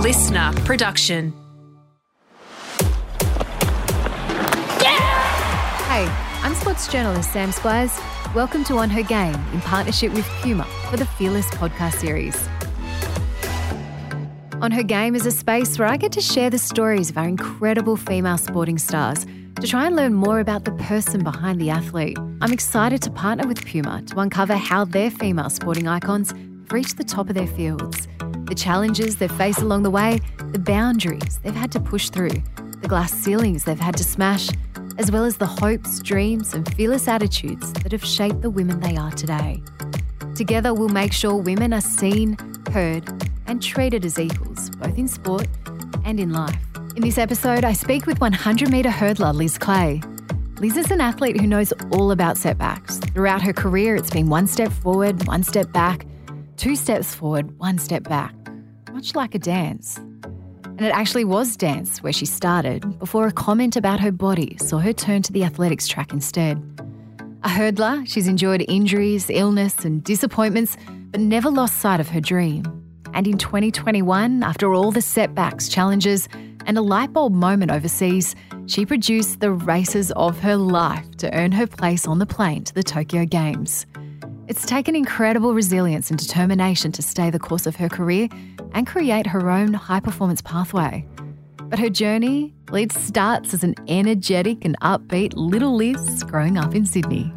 listener production. Hey, I'm sports journalist Sam Squiers. Welcome to On Her Game in partnership with Puma for the Fearless podcast series. On Her Game is a space where I get to share the stories of our incredible female sporting stars to try and learn more about the person behind the athlete. I'm excited to partner with Puma to uncover how their female sporting icons have reached the top of their fields, the challenges they've faced along the way, the boundaries they've had to push through, the glass ceilings they've had to smash, as well as the hopes, dreams, and fearless attitudes that have shaped the women they are today. Together, we'll make sure women are seen, heard, and treated as equals, both in sport and in life. In this episode, I speak with 100 metre hurdler Liz Clay. Liz is an athlete who knows all about setbacks. Throughout her career, it's been one step forward, one step back, two steps forward, one step back, much like a dance. And it actually was dance where she started before a comment about her body saw her turn to the athletics track instead. A hurdler, she's enjoyed injuries, illness, and disappointments, but never lost sight of her dream. And in 2021, after all the setbacks, challenges, and a light bulb moment overseas, she produced the races of her life to earn her place on the plane to the Tokyo Games. It's taken incredible resilience and determination to stay the course of her career and create her own high performance pathway. But her journey leads starts as an energetic and upbeat little Liz growing up in Sydney.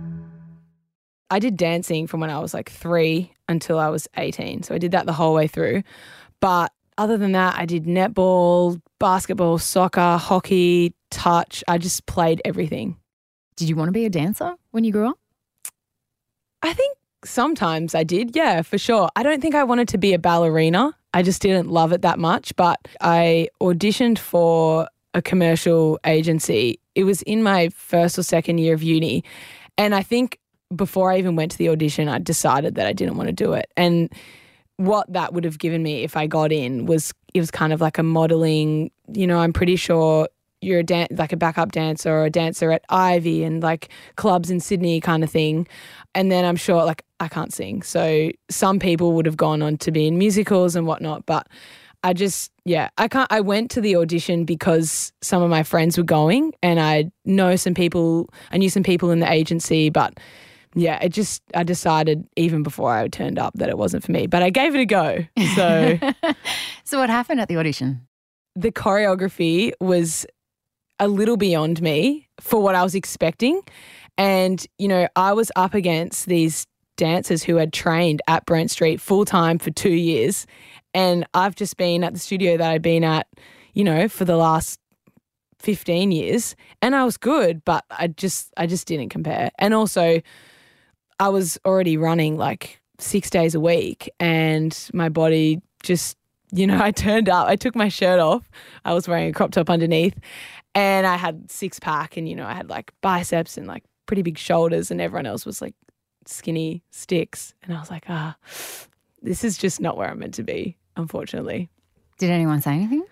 I did dancing from when I was like three until I was 18. So I did that the whole way through. But other than that, I did netball, basketball, soccer, hockey, touch. I just played everything. Did you want to be a dancer when you grew up? I think sometimes I did. Yeah, for sure. I don't think I wanted to be a ballerina. I just didn't love it that much. But I auditioned for a commercial agency. It was in my first or second year of uni. And I think before I even went to the audition, I decided that I didn't want to do it. And what that would have given me if I got in was it was kind of like a modeling, you know, I'm pretty sure you're a dan- like a backup dancer or a dancer at Ivy and like clubs in Sydney kind of thing. And then I'm sure like I can't sing. So some people would have gone on to be in musicals and whatnot, but I just yeah, I can't I went to the audition because some of my friends were going and I know some people I knew some people in the agency, but yeah, it just I decided even before I turned up that it wasn't for me, but I gave it a go. So So what happened at the audition? the choreography was a little beyond me for what I was expecting. And, you know, I was up against these dancers who had trained at Brent Street full time for two years. And I've just been at the studio that I've been at, you know, for the last 15 years. And I was good, but I just I just didn't compare. And also I was already running like six days a week and my body just you know, I turned up, I took my shirt off. I was wearing a crop top underneath and I had six pack and, you know, I had like biceps and like pretty big shoulders and everyone else was like skinny sticks. And I was like, ah, this is just not where I'm meant to be, unfortunately. Did anyone say anything?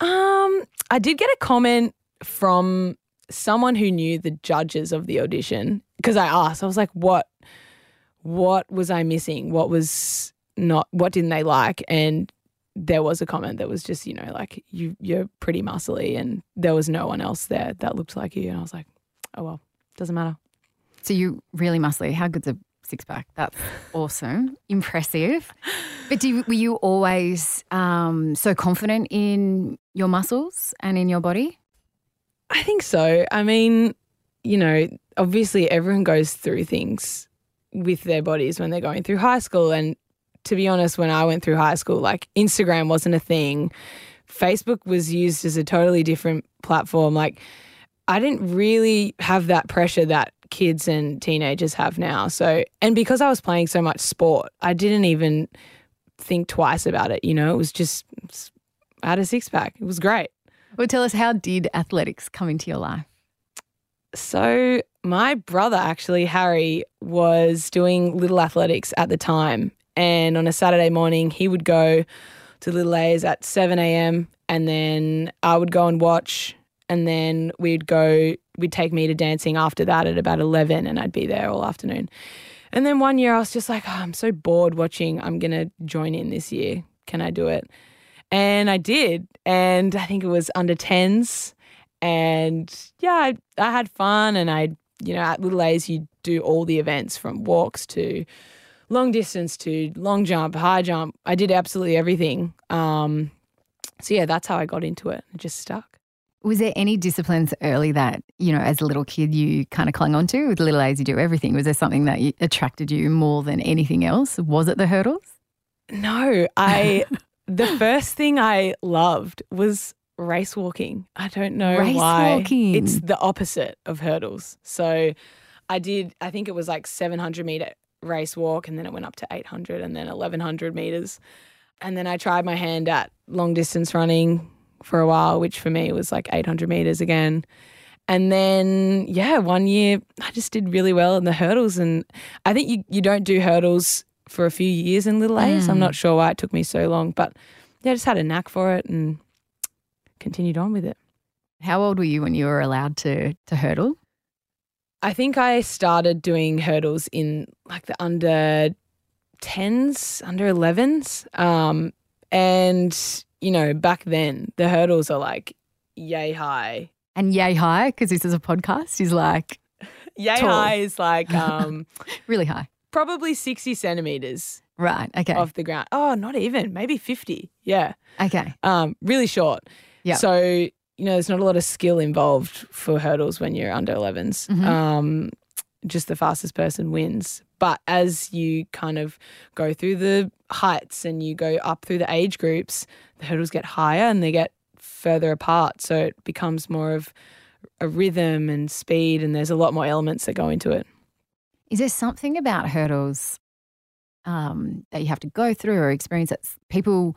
Um, I did get a comment from someone who knew the judges of the audition because I asked, I was like, what, what was I missing? What was not, what didn't they like? And there was a comment that was just, you know, like you you're pretty muscly and there was no one else there that looked like you. And I was like, oh well, doesn't matter. So you really muscly. How good's a six pack? That's awesome, impressive. But do you, were you always um, so confident in your muscles and in your body? I think so. I mean, you know, obviously everyone goes through things with their bodies when they're going through high school and to be honest, when I went through high school, like Instagram wasn't a thing. Facebook was used as a totally different platform. Like, I didn't really have that pressure that kids and teenagers have now. So, and because I was playing so much sport, I didn't even think twice about it. You know, it was just, I had a six pack. It was great. Well, tell us, how did athletics come into your life? So, my brother, actually, Harry, was doing little athletics at the time. And on a Saturday morning, he would go to Little A's at 7 a.m. And then I would go and watch. And then we'd go, we'd take me to dancing after that at about 11 and I'd be there all afternoon. And then one year I was just like, oh, I'm so bored watching. I'm going to join in this year. Can I do it? And I did. And I think it was under 10s. And yeah, I, I had fun. And I, you know, at Little A's, you do all the events from walks to long distance to long jump, high jump. I did absolutely everything. Um, so yeah, that's how I got into it. It just stuck. Was there any disciplines early that, you know, as a little kid you kind of clung on to? With Little A's, you do everything. Was there something that attracted you more than anything else? Was it the hurdles? No, I, the first thing I loved was race walking. I don't know race why. Walking. It's the opposite of hurdles. So I did, I think it was like 700 meter race walk and then it went up to 800 and then 1100 meters. And then I tried my hand at long distance running for a while, which for me was like 800 meters again. And then, yeah, one year I just did really well in the hurdles. And I think you, you don't do hurdles for a few years in Little A's. Mm. I'm not sure why it took me so long, but yeah, I just had a knack for it and continued on with it. How old were you when you were allowed to, to hurdle? I think I started doing hurdles in like the under 10s, under 11s. Um, and, you know, back then the hurdles are like yay high. And yay high, because this is a podcast, is like yay tall. high is like um, really high. Probably 60 centimeters. Right. Okay. Off the ground. Oh, not even. Maybe 50. Yeah. Okay. Um, really short. Yeah. So, you know, there's not a lot of skill involved for hurdles when you're under 11s. Mhm. Um, just the fastest person wins. But as you kind of go through the heights and you go up through the age groups, the hurdles get higher and they get further apart. So it becomes more of a rhythm and speed, and there's a lot more elements that go into it. Is there something about hurdles um, that you have to go through or experience that people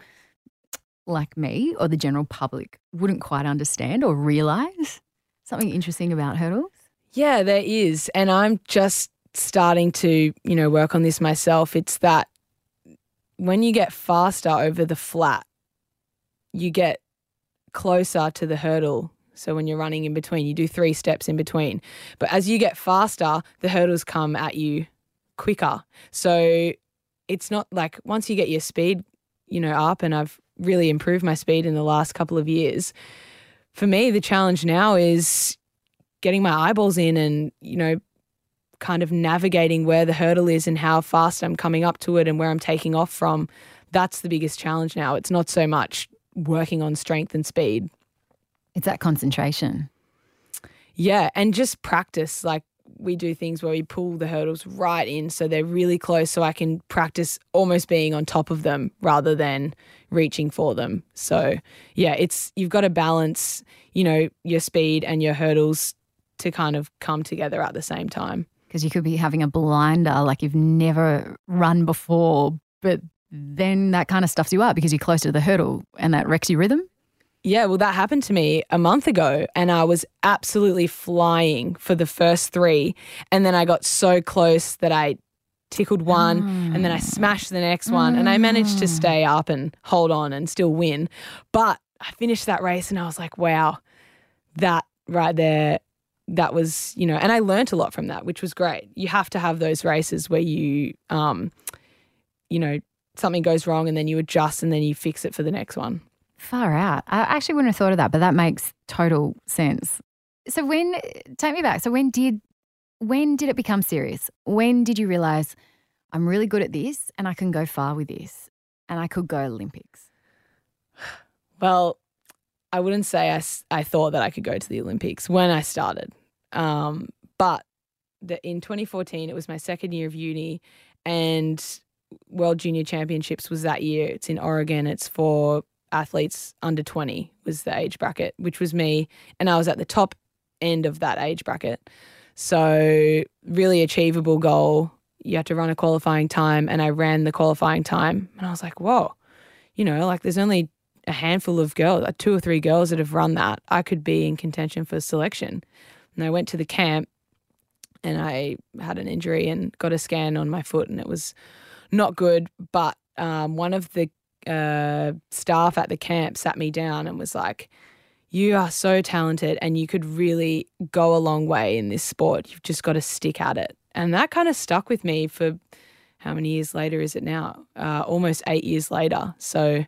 like me or the general public wouldn't quite understand or realize? Something interesting about hurdles? Yeah, there is. And I'm just starting to, you know, work on this myself. It's that when you get faster over the flat, you get closer to the hurdle. So when you're running in between, you do three steps in between. But as you get faster, the hurdles come at you quicker. So it's not like once you get your speed, you know, up and I've really improved my speed in the last couple of years. For me, the challenge now is getting my eyeballs in and, you know, kind of navigating where the hurdle is and how fast I'm coming up to it and where I'm taking off from. That's the biggest challenge now. It's not so much working on strength and speed. It's that concentration. Yeah, and just practice. Like we do things where we pull the hurdles right in so they're really close so I can practice almost being on top of them rather than reaching for them. So, yeah, it's you've got to balance, you know, your speed and your hurdles to kind of come together at the same time. Because you could be having a blinder like you've never run before, but then that kind of stuffs you up because you're closer to the hurdle and that wrecks your rhythm. Yeah, well, that happened to me a month ago, and I was absolutely flying for the first three. And then I got so close that I tickled one, and then I mm. smashed the next one, and I managed to mm. stay up and hold on and still win. But I finished that race, and I was like, wow, that right there. That was, you know, and I learnt a lot from that, which was great. You have to have those races where you, um, you know, something goes wrong and then you adjust and then you fix it for the next one. Far out. I actually wouldn't have thought of that, but that makes total sense. So when take me back. So when did when did it become serious? When did you realize I'm really good at this and I can go far with this and I could go Olympics? Well, I wouldn't say I, I thought that I could go to the Olympics when I started. Um, but the, in 2014, it was my second year of uni, and World Junior Championships was that year. It's in Oregon. It's for athletes under 20 was the age bracket, which was me, and I was at the top end of that age bracket. So really achievable goal. You had to run a qualifying time, and I ran the qualifying time, and I was like, whoa, you know, like there's only a handful of girls, like two or three girls that have run that. I could be in contention for selection. And I went to the camp and I had an injury and got a scan on my foot and it was not good. But um, one of the uh, staff at the camp sat me down and was like, You are so talented and you could really go a long way in this sport. You've just got to stick at it. And that kind of stuck with me for how many years later is it now? Uh, almost eight years later. So,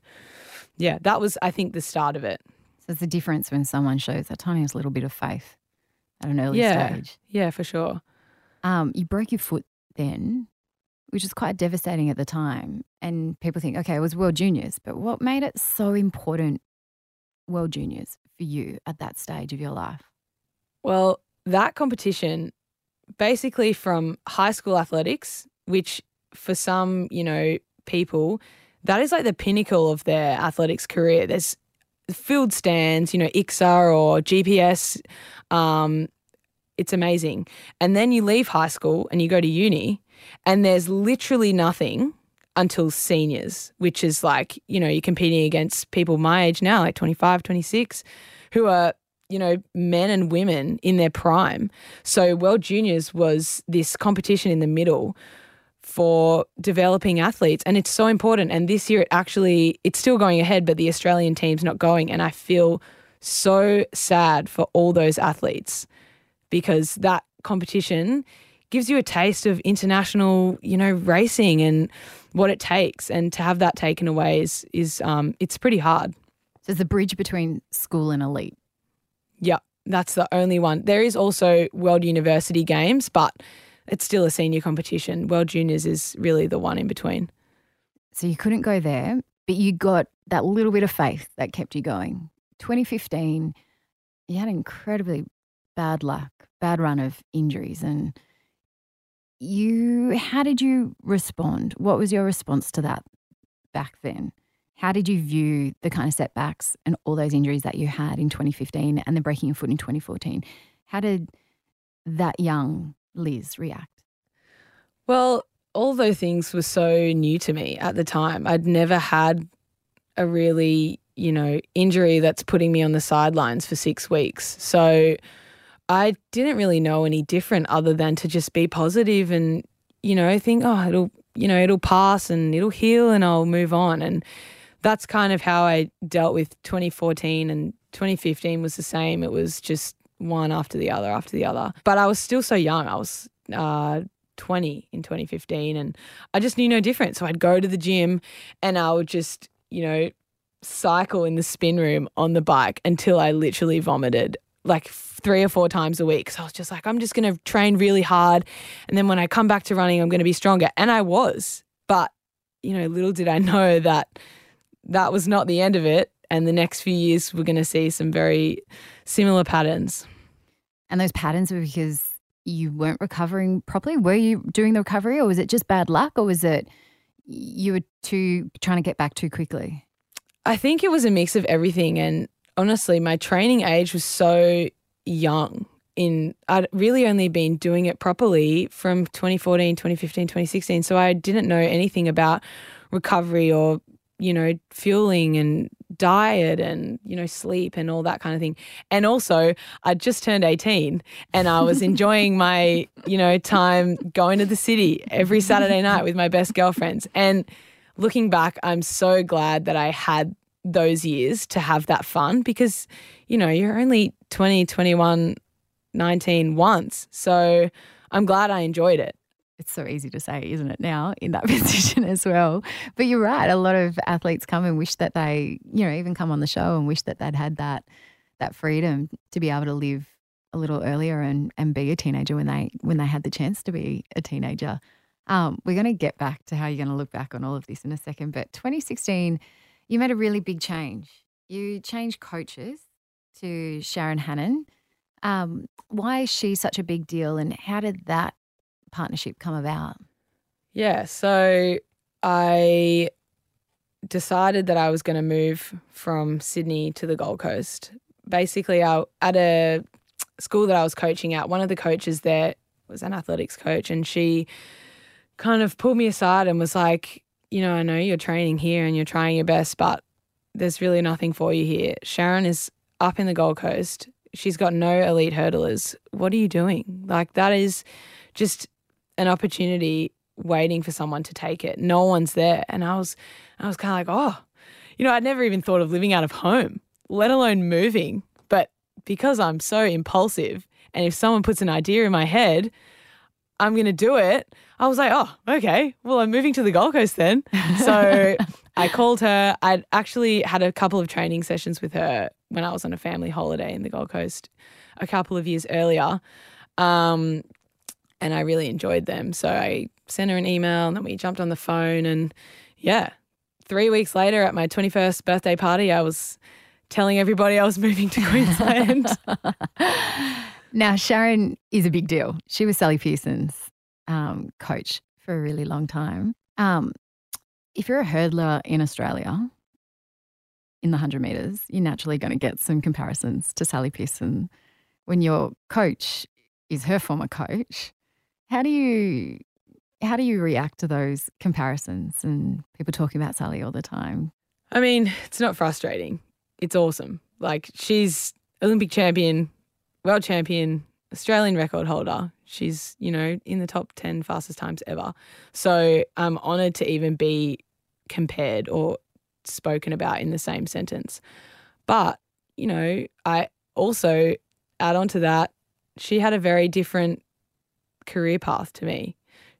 yeah, that was, I think, the start of it. So it's the difference when someone shows that tiniest little bit of faith at an early Yeah. stage. Yeah, for sure. Um, you broke your foot then, which was quite devastating at the time. And people think, okay, it was World Juniors, but what made it so important, World Juniors, for you at that stage of your life? Well, that competition, basically from high school athletics, which for some, you know, people, that is like the pinnacle of their athletics career. There's field stands, you know, ICSA or GPS. Um, it's amazing. And then you leave high school and you go to uni, and there's literally nothing until seniors, which is like, you know, you're competing against people my age now, like 25, 26, who are, you know, men and women in their prime. So World Juniors was this competition in the middle for developing athletes and it's so important and this year it actually it's still going ahead but the Australian team's not going and I feel so sad for all those athletes because that competition gives you a taste of international, you know, racing and what it takes and to have that taken away is is um it's pretty hard. So it's the bridge between school and elite. Yeah, that's the only one. There is also World University Games, but it's still a senior competition. World Juniors is really the one in between. So you couldn't go there, but you got that little bit of faith that kept you going. 2015, you had an incredibly bad luck, bad run of injuries. And you, how did you respond? What was your response to that back then? How did you view the kind of setbacks and all those injuries that you had in 2015 and then breaking your foot in 2014? How did that young Liz react? Well, all those things were so new to me at the time. I'd never had a really, you know, injury that's putting me on the sidelines for six weeks. So I didn't really know any different other than to just be positive and, you know, think, oh, it'll, you know, it'll pass and it'll heal and I'll move on. And that's kind of how I dealt with 2014 and 2015 was the same. It was just one after the other after the other. But I was still so young. I was uh, 20 in 2015 and I just knew no different. So I'd go to the gym and I would just, you know, cycle in the spin room on the bike until I literally vomited like three or four times a week. So I was just like, I'm just going to train really hard. And then when I come back to running, I'm going to be stronger. And I was. But, you know, little did I know that that was not the end of it. And the next few years, we're going to see some very similar patterns. And those patterns were because you weren't recovering properly. Were you doing the recovery, or was it just bad luck, or was it you were too trying to get back too quickly? I think it was a mix of everything. And honestly, my training age was so young. In I'd really only been doing it properly from 2014, 2015, 2016. So I didn't know anything about recovery or you know fueling and diet and you know sleep and all that kind of thing and also i just turned 18 and i was enjoying my you know time going to the city every saturday night with my best girlfriends and looking back i'm so glad that i had those years to have that fun because you know you're only 20 21 19 once so i'm glad i enjoyed it It's so easy to say, isn't it, now in that position as well? But you're right. A lot of athletes come and wish that they, you know, even come on the show and wish that they'd had that that freedom to be able to live a little earlier and and be a teenager when they when they had the chance to be a teenager. Um, we're going to get back to how you're going to look back on all of this in a second. But 2016, you made a really big change. You changed coaches to Sharon Hannan. Um, why is she such a big deal, and how did that partnership come about? Yeah, so I decided that I was going to move from Sydney to the Gold Coast. Basically, I, at a school that I was coaching at, one of the coaches there was an athletics coach, and she kind of pulled me aside and was like, You know, I know you're training here and you're trying your best, but there's really nothing for you here. Sharon is up in the Gold Coast. She's got no elite hurdlers. What are you doing? Like, that is just an opportunity waiting for someone to take it. No one's there. And I was I was kind of like, oh, you know, I'd never even thought of living out of home, let alone moving. But because I'm so impulsive and if someone puts an idea in my head, I'm going to do it. I was like, oh, okay. Well, I'm moving to the Gold Coast then. So I called her. I'd actually had a couple of training sessions with her when I was on a family holiday in the Gold Coast a couple of years earlier. Um, and I really enjoyed them. So I sent her an email and then we jumped on the phone. And yeah, three weeks later at my 21st birthday party, I was telling everybody I was moving to Queensland. now, Sharon is a big deal. She was Sally Pearson's um, coach for a really long time. Um, if you're a hurdler in Australia, in the 100 metres, you're naturally going to get some comparisons to Sally Pearson. When your coach is her former coach, how do you how do you react to those comparisons and people talking about Sally all the time? I mean, it's not frustrating. It's awesome. Like she's Olympic champion, world champion, Australian record holder. She's, you know, in the top 10 fastest times ever. So I'm honored to even be compared or spoken about in the same sentence. But, you know, I also add on to that, she had a very different career path to me.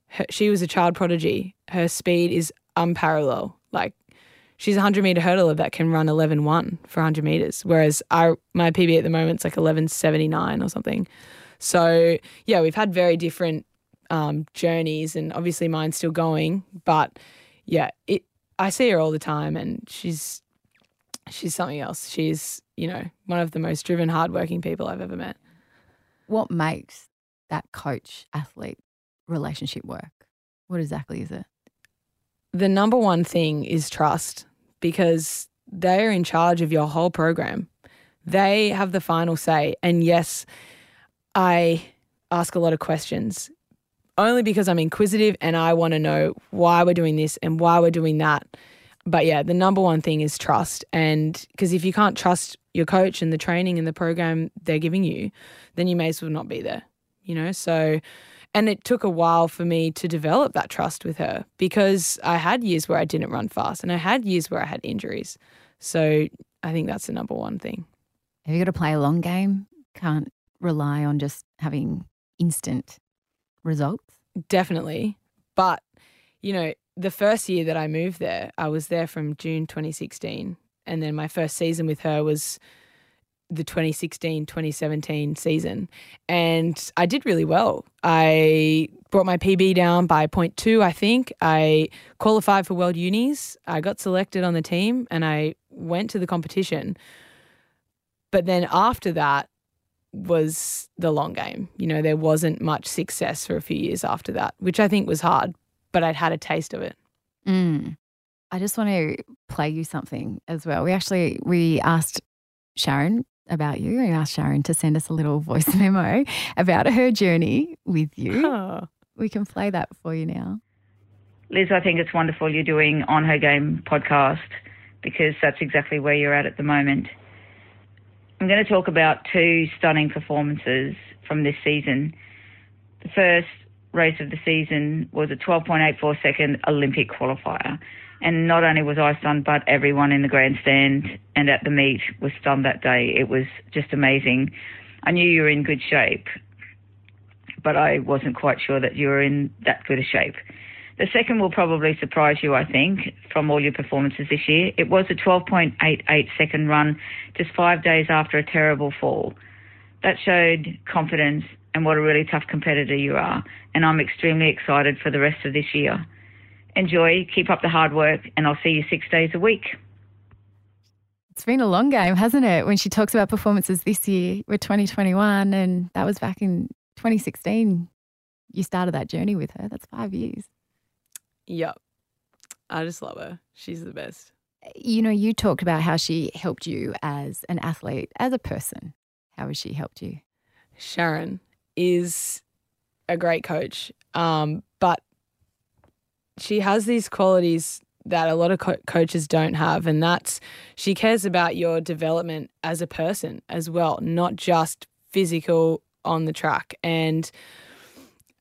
Her, she was a child prodigy. Her speed is unparalleled. Like, she's a 100 meter hurdler that can run 11.1 for 100 meters, whereas I, my PB at the moment is like 11.79 or something. So, yeah, we've had very different um, journeys, and obviously mine's still going. But yeah, it I see her all the time, and she's she's something else. She's you know one of the most driven, hardworking people I've ever met. What makes that coach athlete relationship work? What exactly is it? The number one thing is trust because they are in charge of your whole program. They have the final say. And yes, I ask a lot of questions only because I'm inquisitive and I want to know why we're doing this and why we're doing that. But yeah, the number one thing is trust. And because if you can't trust your coach and the training and the program they're giving you, then you may as well not be there, you know? So, and it took a while for me to develop that trust with her because I had years where I didn't run fast and I had years where I had injuries. So I think that's the number one thing. Have you got to play a long game? Can't rely on just having instant results? Definitely. But, you know, the first year that I moved there, I was there from June 2016. And then my first season with her was the 2016 2017 season. And I did really well. I brought my PB down by 0.2, I think. I qualified for World Unis. I got selected on the team and I went to the competition. But then after that, was the long game. You know, there wasn't much success for a few years after that, which I think was hard, but I'd had a taste of it. Mm. I just want to play you something as well. We actually we asked Sharon about you. We asked Sharon to send us a little voice memo about her journey with you. Oh. We can play that for you now. Liz, I think it's wonderful you're doing on her game podcast because that's exactly where you're at at the moment. I'm going to talk about two stunning performances from this season. The first race of the season was a 12.84 second Olympic qualifier. And not only was I stunned, but everyone in the grandstand and at the meet was stunned that day. It was just amazing. I knew you were in good shape, but I wasn't quite sure that you were in that good a shape. The second will probably surprise you, I think, from all your performances this year. It was a 12.88 second run just five days after a terrible fall. That showed confidence and what a really tough competitor you are. And I'm extremely excited for the rest of this year. Enjoy, keep up the hard work, and I'll see you six days a week. It's been a long game, hasn't it? When she talks about performances this year, we're 2021, and that was back in 2016. You started that journey with her. That's five years. Yep. I just love her. She's the best. You know, you talked about how she helped you as an athlete, as a person. How has she helped you? Sharon is a great coach, um, but she has these qualities that a lot of co- coaches don't have, and that's she cares about your development as a person as well, not just physical on the track. And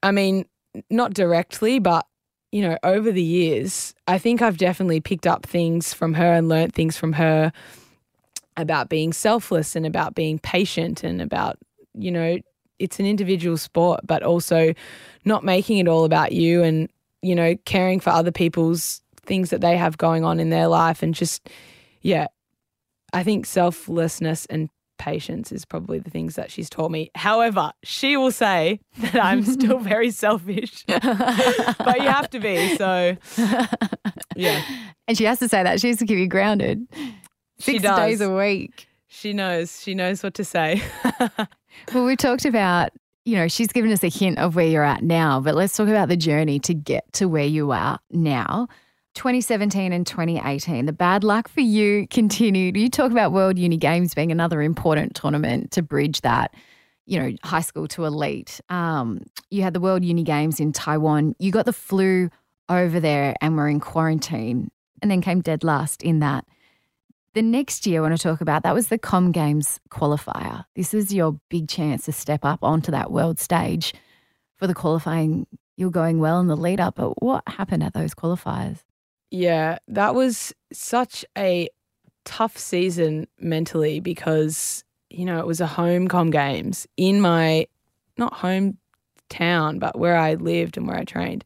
I mean, not directly, but you know, over the years, I think I've definitely picked up things from her and learnt things from her about being selfless and about being patient and about, you know, it's an individual sport, but also not making it all about you and, you know, caring for other people's things that they have going on in their life and just, yeah, I think selflessness and patience is probably the things that she's taught me. However, she will say that I'm still very selfish, but you have to be. So, yeah. And she has to say that. She has to keep you grounded. Six days a week. She knows. She knows what to say. Well, we talked about, you know, she's given us a hint of where you're at now, but let's talk about the journey to get to where you are now. 2017 and 2018, the bad luck for you continued. You talk about World Uni Games being another important tournament to bridge that, you know, high school to elite. Um, you had the World Uni Games in Taiwan. You got the flu over there and were in quarantine and then came dead last in that. The next year, I want to talk about that was the Com Games qualifier. This is your big chance to step up onto that world stage for the qualifying. You're going well in the lead up, but what happened at those qualifiers? Yeah, that was such a tough season mentally because, you know, it was a home com games in my not hometown, but where I lived and where I trained.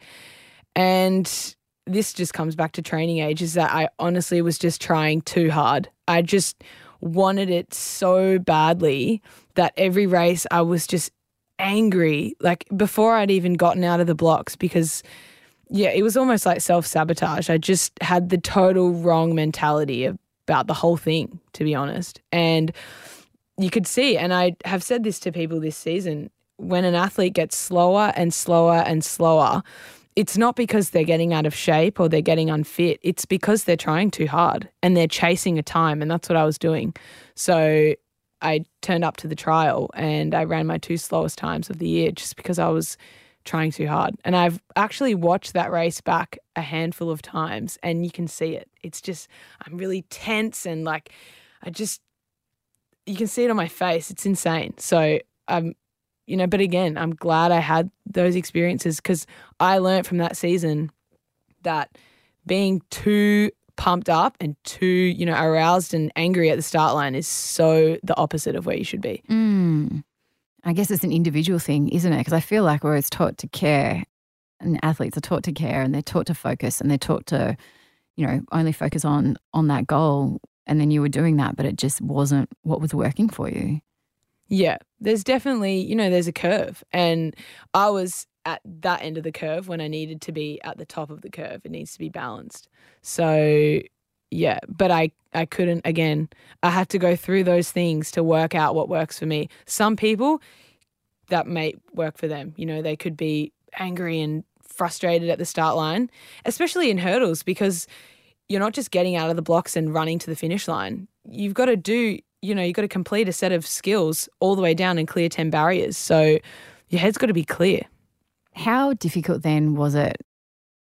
And this just comes back to training age is that I honestly was just trying too hard. I just wanted it so badly that every race I was just angry, like before I'd even gotten out of the blocks because yeah, it was almost like self sabotage. I just had the total wrong mentality about the whole thing, to be honest. And you could see, and I have said this to people this season when an athlete gets slower and slower and slower, it's not because they're getting out of shape or they're getting unfit. It's because they're trying too hard and they're chasing a time. And that's what I was doing. So I turned up to the trial and I ran my two slowest times of the year just because I was trying too hard. And I've actually watched that race back a handful of times and you can see it. It's just, I'm really tense and like, I just, you can see it on my face. It's insane. So I'm, you know, but again, I'm glad I had those experiences because I learned from that season that being too pumped up and too, you know, aroused and angry at the start line is so the opposite of where you should be. Mm. I guess it's an individual thing, isn't it? Because I feel like we're always taught to care, and athletes are taught to care, and they're taught to focus, and they're taught to, you know, only focus on on that goal. And then you were doing that, but it just wasn't what was working for you. Yeah, there's definitely, you know, there's a curve. And I was at that end of the curve when I needed to be at the top of the curve. It needs to be balanced. So, yeah, but I I couldn't again. I had to go through those things to work out what works for me. Some people that may work for them. You know, they could be angry and frustrated at the start line, especially in hurdles because you're not just getting out of the blocks and running to the finish line. You've got to do, you know, you've got to complete a set of skills all the way down and clear 10 barriers. So your head's got to be clear. How difficult then was it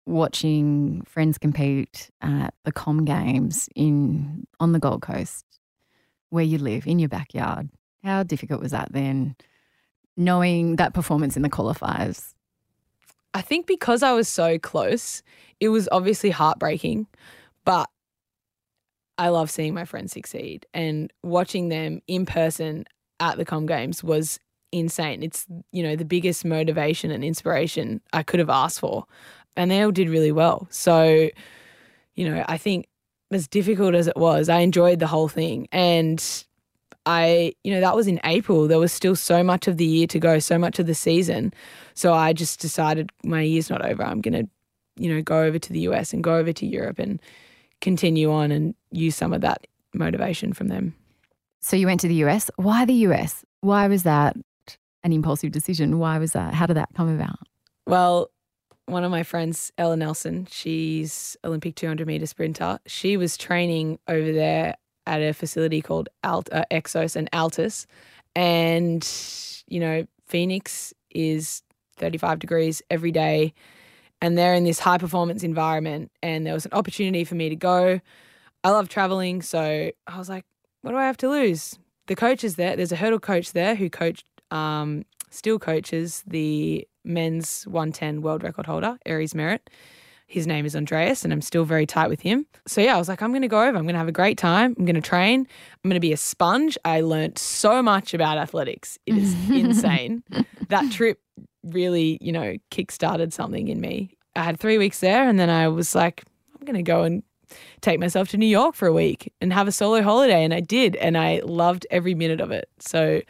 watching friends compete at the Com Games in on the Gold Coast, where you live in your backyard? How difficult was that then, knowing that performance in the qualifiers? I think because I was so close, it was obviously heartbreaking, but I love seeing my friends succeed and watching them in person at the Com Games was insane. It's, you know, the biggest motivation and inspiration I could have asked for. And they all did really well. So, you know, I think as difficult as it was, I enjoyed the whole thing. And I, you know, that was in April. There was still so much of the year to go, so much of the season. So I just decided my year's not over. I'm going to, you know, go over to the US and go over to Europe and continue on and use some of that motivation from them. So you went to the US. Why the US? Why was that an impulsive decision? Why was that? How did that come about? Well, one of my friends, Ella Nelson, she's Olympic 200 meter sprinter. She was training over there at a facility called Alt, uh, Exos and Altis. And, you know, Phoenix is 35 degrees every day. And they're in this high performance environment. And there was an opportunity for me to go. I love traveling. So I was like, what do I have to lose? The coach is there. There's a hurdle coach there who coached, um, still coaches the men's 110 world record holder, Aries Merritt. His name is Andreas, and I'm still very tight with him. So, yeah, I was like, I'm going to go over. I'm going to have a great time. I'm going to train. I'm going to be a sponge. I learned so much about athletics. It is insane. That trip really, you know, kick-started something in me. I had three weeks there, and then I was like, I'm going to go and take myself to New York for a week and have a solo holiday. And I did. And I loved every minute of it. So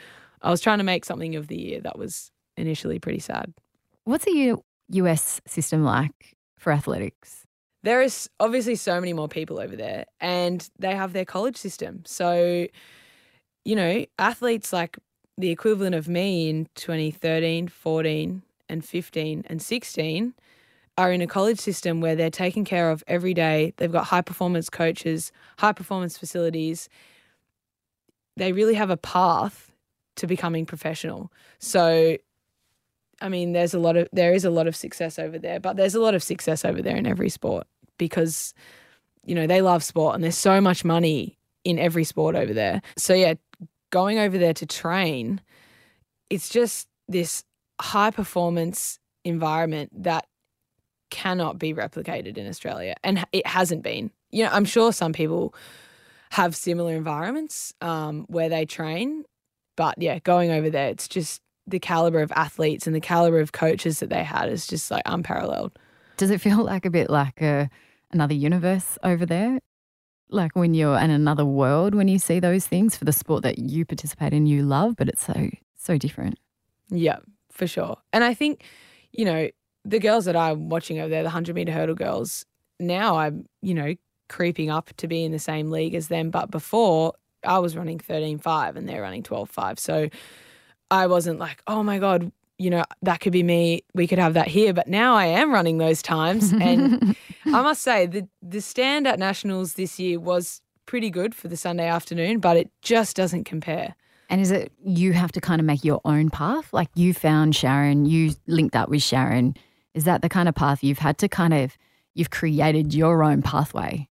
I was trying to make something of the year that was initially pretty sad. What's the U- US system like for athletics? There is obviously so many more people over there, and they have their college system. So, you know, athletes like the equivalent of me in 2013, 14, and 15 and 16 are in a college system where they're taken care of every day. They've got high performance coaches, high performance facilities. They really have a path to becoming professional. So I mean, there's a lot of there is a lot of success over there, but there's a lot of success over there in every sport because you know, they love sport and there's so much money in every sport over there. So yeah, going over there to train, it's just this high performance environment that cannot be replicated in Australia and it hasn't been. You know, I'm sure some people have similar environments um, where they train, but yeah, going over there, it's just the caliber of athletes and the caliber of coaches that they had is just like unparalleled. Does it feel like a bit like a another universe over there? Like when you're in another world when you see those things for the sport that you participate in, you love, but it's so so different. Yeah, for sure. And I think, you know, the girls that I'm watching over there, the hundred meter hurdle girls, now I'm, you know, creeping up to be in the same league as them. But before I was running 13.5 and they're running 12.5. So I wasn't like, oh my God, you know, that could be me. We could have that here. But now I am running those times. And I must say, the, the stand at Nationals this year was pretty good for the Sunday afternoon, but it just doesn't compare. And is it you have to kind of make your own path? Like you found Sharon, you linked up with Sharon. Is that the kind of path you've had to kind of, you've created your own pathway?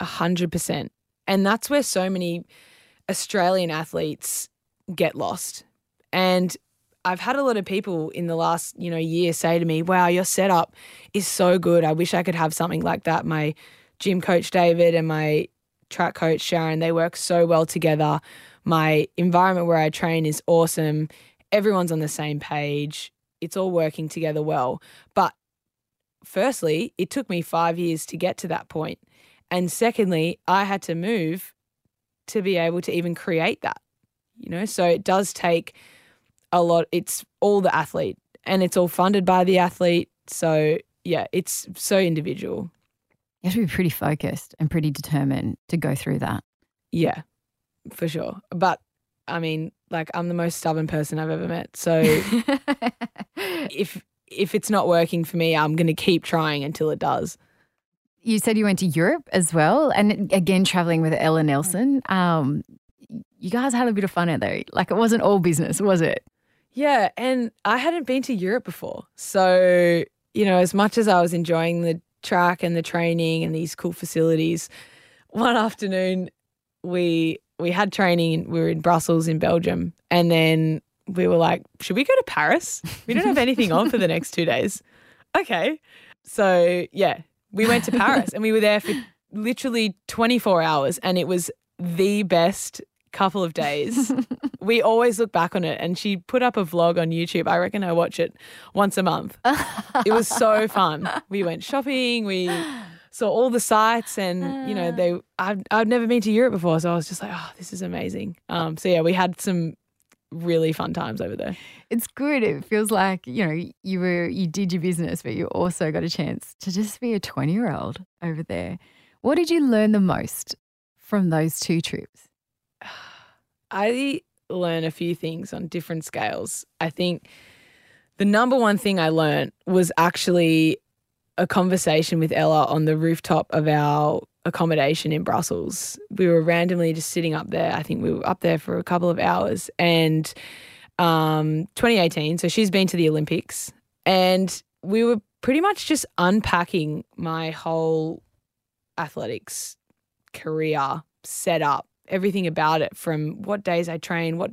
A hundred percent. And that's where so many Australian athletes get lost and I've had a lot of people in the last, you know, year say to me, "Wow, your setup is so good. I wish I could have something like that." My gym coach David and my track coach Sharon, they work so well together. My environment where I train is awesome. Everyone's on the same page. It's all working together well. But firstly, it took me 5 years to get to that point. And secondly, I had to move to be able to even create that. You know, so it does take a lot. It's all the athlete and it's all funded by the athlete. So, yeah, it's so individual. You have to be pretty focused and pretty determined to go through that. Yeah, for sure. But I mean, like I'm the most stubborn person I've ever met. So if if it's not working for me, I'm going to keep trying until it does. You said you went to Europe as well, and again traveling with Ella Nelson. Um, you guys had a bit of fun out there. Like it wasn't all business, was it? Yeah, and I hadn't been to Europe before. So, you know, as much as I was enjoying the track and the training and these cool facilities, one afternoon we we had training, we were in Brussels in Belgium, and then we were like, should we go to Paris? We don't have anything on for the next 2 days. Okay. So, yeah, we went to Paris and we were there for literally 24 hours and it was the best couple of days. we always look back on it. And she put up a vlog on YouTube. I reckon I watch it once a month. it was so fun. We went shopping. We saw all the sights, and you know, they. I've I've never been to Europe before, so I was just like, oh, this is amazing. Um, so yeah, we had some really fun times over there. It's good. It feels like, you know, you were you did your business, but you also got a chance to just be a 20-year-old over there. What did you learn the most from those two trips? I learn a few things on different scales. I think the number one thing I learned was actually a conversation with Ella on the rooftop of our accommodation in Brussels. We were randomly just sitting up there. I think we were up there for a couple of hours and um 2018 so she's been to the Olympics and we were pretty much just unpacking my whole athletics career setup everything about it from what days I train, what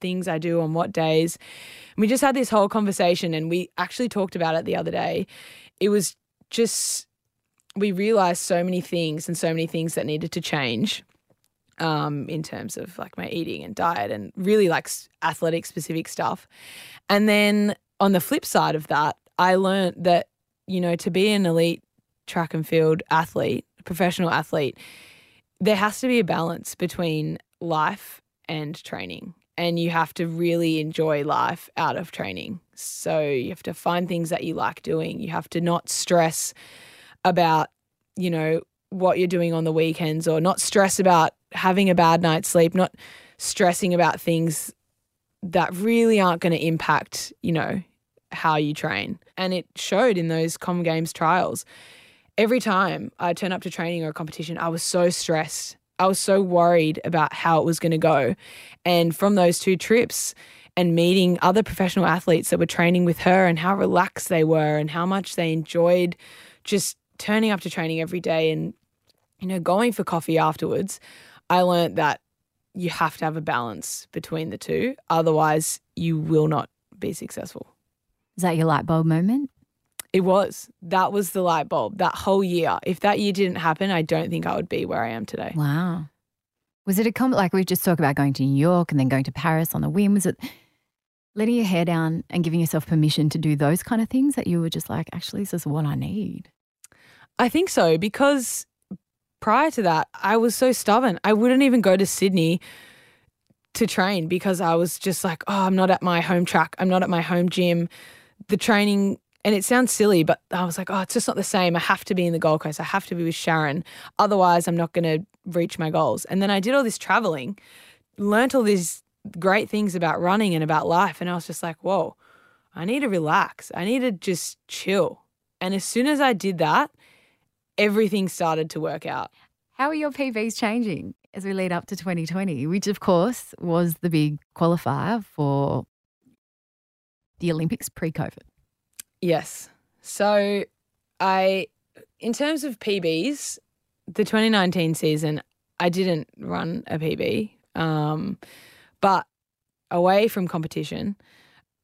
things I do on what days. And we just had this whole conversation and we actually talked about it the other day. It was just we realized so many things and so many things that needed to change um, in terms of like my eating and diet and really like athletic specific stuff. And then on the flip side of that, I learned that, you know, to be an elite track and field athlete, professional athlete, there has to be a balance between life and training. And you have to really enjoy life out of training. So you have to find things that you like doing. You have to not stress about, you know, what you're doing on the weekends or not stress about having a bad night's sleep, not stressing about things that really aren't going to impact, you know, how you train. And it showed in those Com Games trials. Every time I turn up to training or a competition, I was so stressed. I was so worried about how it was going to go. And from those two trips and meeting other professional athletes that were training with her and how relaxed they were and how much they enjoyed just turning up to training every day and you know going for coffee afterwards, I learned that you have to have a balance between the two. Otherwise, you will not be successful. Is that your light bulb moment? It was. That was the light bulb that whole year. If that year didn't happen, I don't think I would be where I am today. Wow. Was it a com- like we just talked about going to New York and then going to Paris on the whim? Was it letting your hair down and giving yourself permission to do those kind of things that you were just like, actually, this is what I need? I think so because prior to that, I was so stubborn. I wouldn't even go to Sydney to train because I was just like, oh, I'm not at my home track. I'm not at my home gym the training and it sounds silly, but I was like, oh, it's just not the same. I have to be in the Gold Coast. I have to be with Sharon. Otherwise, I'm not going to reach my goals. And then I did all this traveling, learned all these great things about running and about life. And I was just like, whoa, I need to relax. I need to just chill. And as soon as I did that, everything started to work out. How are your PBs changing as we lead up to 2020, which of course was the big qualifier for the Olympics pre COVID? Yes. So I, in terms of PBs, the 2019 season, I didn't run a PB. Um, but away from competition,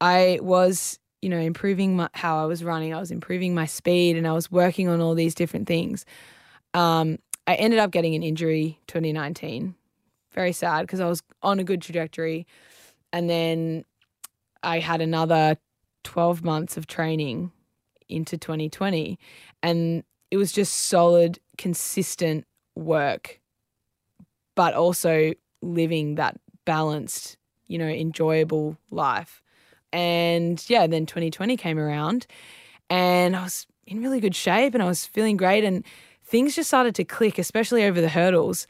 I was, you know, improving my, how I was running. I was improving my speed and I was working on all these different things. Um, I ended up getting an injury 2019. Very sad because I was on a good trajectory. And then I had another 12 months of training into 2020 and it was just solid consistent work but also living that balanced you know enjoyable life. And yeah then 2020 came around and I was in really good shape and I was feeling great and things just started to click especially over the hurdles.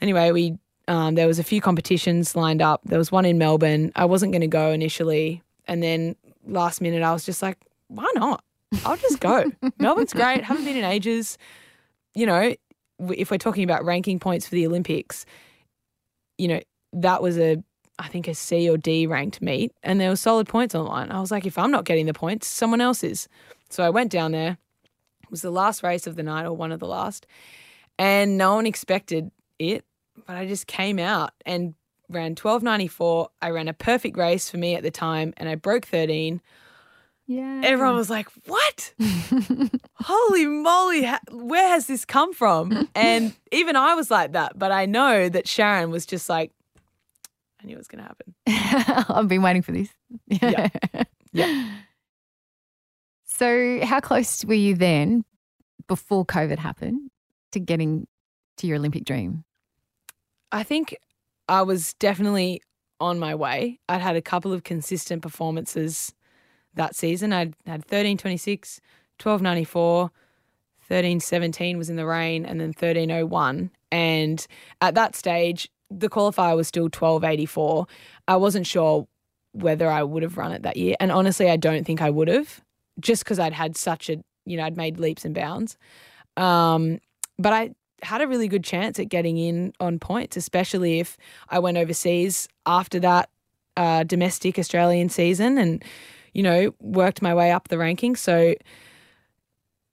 Anyway we um, there was a few competitions lined up. There was one in Melbourne. I wasn't going to go initially and then last minute, I was just like, why not? I'll just go. Melbourne's great. Haven't been in ages. You know, if we're talking about ranking points for the Olympics, you know, that was a, I think a C or D ranked meet, and there were solid points on line. I was like, if I'm not getting the points, someone else is. So I went down there. It was the last race of the night, or one of the last, and no one expected it, but I just came out and ran 1294. I ran a perfect race for me at the time and I broke 13. Yeah. Everyone was like, "What? Holy moly, where has this come from?" And even I was like that, but I know that Sharon was just like I knew it was going to happen. I've been waiting for this. yeah. Yeah. So, how close were you then before COVID happened to getting to your Olympic dream? I think I was definitely on my way. I'd had a couple of consistent performances that season. I'd had 13 26, 12 94, 13 17 was in the rain, and then 13 01. And at that stage, the qualifier was still 12 84. I wasn't sure whether I would have run it that year. And honestly, I don't think I would have just because I'd had such a, you know, I'd made leaps and bounds. Um, but I had a really good chance at getting in on points, especially if I went overseas after that uh, domestic Australian season and, you know, worked my way up the rankings. So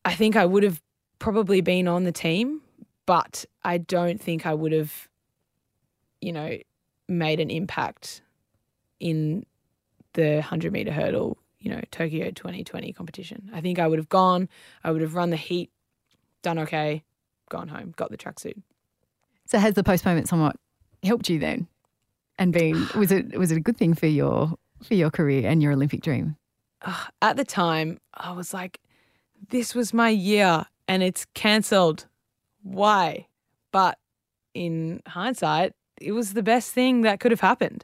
I think I would have probably been on the team, but I don't think I would have, you know, made an impact in the 100 meter hurdle you know, Tokyo 2020 competition. I think I would have gone, I would have run the heat, done okay, gone home, got the tracksuit. So has the postponement somewhat helped you then? And been was it was it a good thing for your for your career and your Olympic dream? Uh, at the time, I was like, this was my year and it's cancelled. Why? But in hindsight, it was the best thing that could have happened.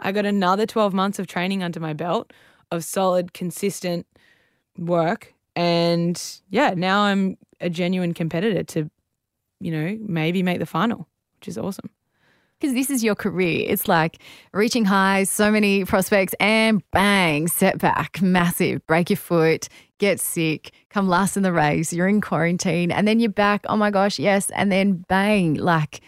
I got another 12 months of training under my belt of solid, consistent work. And yeah, now I'm a genuine competitor to, you know, maybe make the final, which is awesome. Because this is your career. It's like reaching highs, so many prospects, and bang, setback, massive, break your foot, get sick, come last in the race, you're in quarantine, and then you're back. Oh my gosh, yes. And then bang, like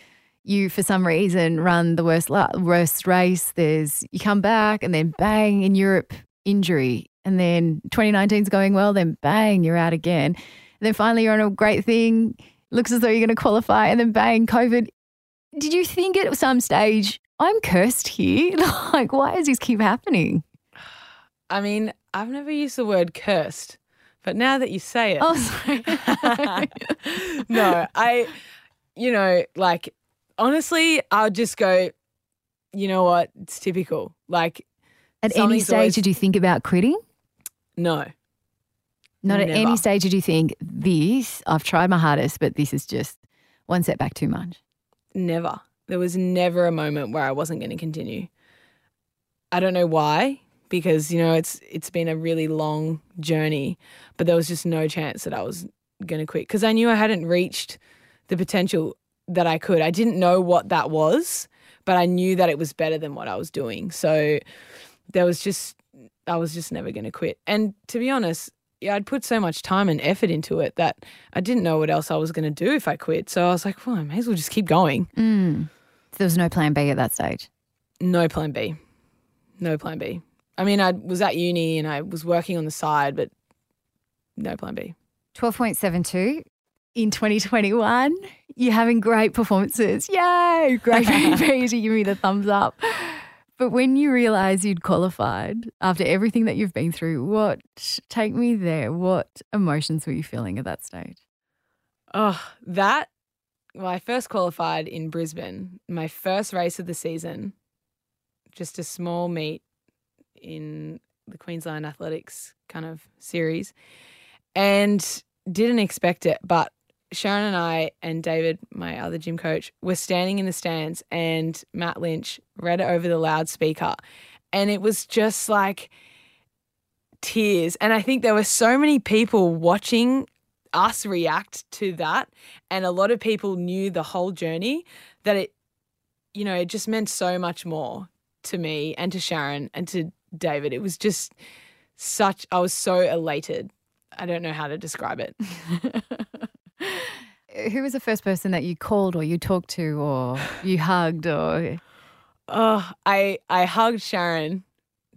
you for some reason run the worst worst race. There's you come back and then bang in Europe injury, and then 2019 is going well. Then bang you're out again. And then finally you're on a great thing. Looks as though you're going to qualify, and then bang COVID. Did you think at some stage I'm cursed here? like why does this keep happening? I mean, I've never used the word cursed, but now that you say it, oh sorry. no, I, you know, like honestly, I'll just go, you know what? It's typical. Like, at any stage, always... did you think about quitting? No. Not Never. at any stage did you think, this, I've tried my hardest, but this is just one setback too much? Never. There was never a moment where I wasn't going to continue. I don't know why, because, you know, it's it's been a really long journey, but there was just no chance that I was going to quit because I knew I hadn't reached the potential that I could. I didn't know what that was, but I knew that it was better than what I was doing. So there was just, I was just never going to quit. And to be honest, yeah, I'd put so much time and effort into it that I didn't know what else I was going to do if I quit. So I was like, well, I may as well just keep going. Mm. So there was no plan B at that stage? No plan B. No plan B. I mean, I was at uni and I was working on the side, but no plan B. 12.72 in 2021. You're having great performances. Yay! Great you give me the thumbs up. But when you realize you'd qualified after everything that you've been through, what take me there? What emotions were you feeling at that stage? Oh, that well, I first qualified in Brisbane, my first race of the season, just a small meet in the Queensland Athletics kind of series, and didn't expect it. But Sharon and I and David, my other gym coach, were standing in the stands and Matt Lynch read it over the loudspeaker. And it was just like tears. And I think there were so many people watching us react to that. And a lot of people knew the whole journey that it, you know, it just meant so much more to me and to Sharon and to David. It was just such, I was so elated. I don't know how to describe it. Who was the first person that you called or you talked to or you hugged or? Oh, I I hugged Sharon,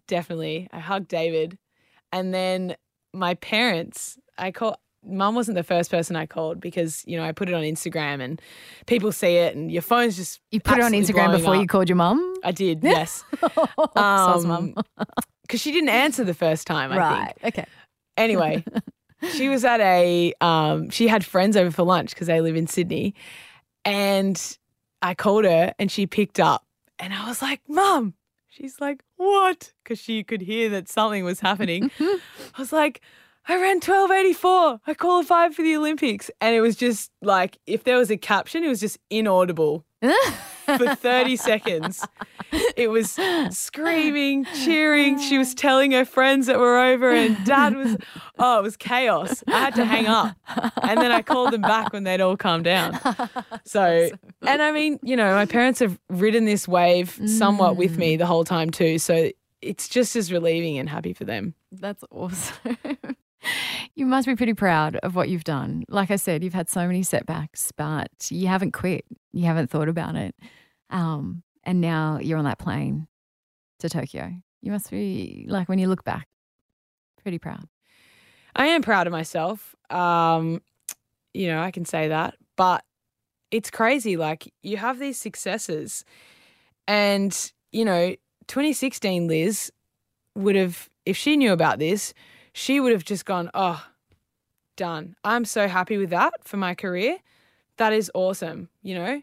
definitely. I hugged David, and then my parents. I called. Mum wasn't the first person I called because you know I put it on Instagram and people see it and your phone's just you put it on Instagram before up. you called your mum. I did, yes. um, mum. Because she didn't answer the first time. I right. Think. Okay. Anyway, she was at a um, she had friends over for lunch because they live in Sydney, and I called her and she picked up, and I was like, "Mom," she's like, "What?" Because she could hear that something was happening. I was like. I ran 1284. I qualified for the Olympics. And it was just like, if there was a caption, it was just inaudible for 30 seconds. It was screaming, cheering. She was telling her friends that were over, and dad was, oh, it was chaos. I had to hang up. And then I called them back when they'd all calmed down. So, and I mean, you know, my parents have ridden this wave somewhat with me mm. the whole time too. So it's just as relieving and happy for them. That's awesome. You must be pretty proud of what you've done. Like I said, you've had so many setbacks, but you haven't quit. You haven't thought about it. Um, and now you're on that plane to Tokyo. You must be like when you look back, pretty proud. I am proud of myself. Um, you know, I can say that, but it's crazy. Like you have these successes, and you know, 2016 Liz would have if she knew about this, she would have just gone, oh, done. I'm so happy with that for my career. That is awesome, you know?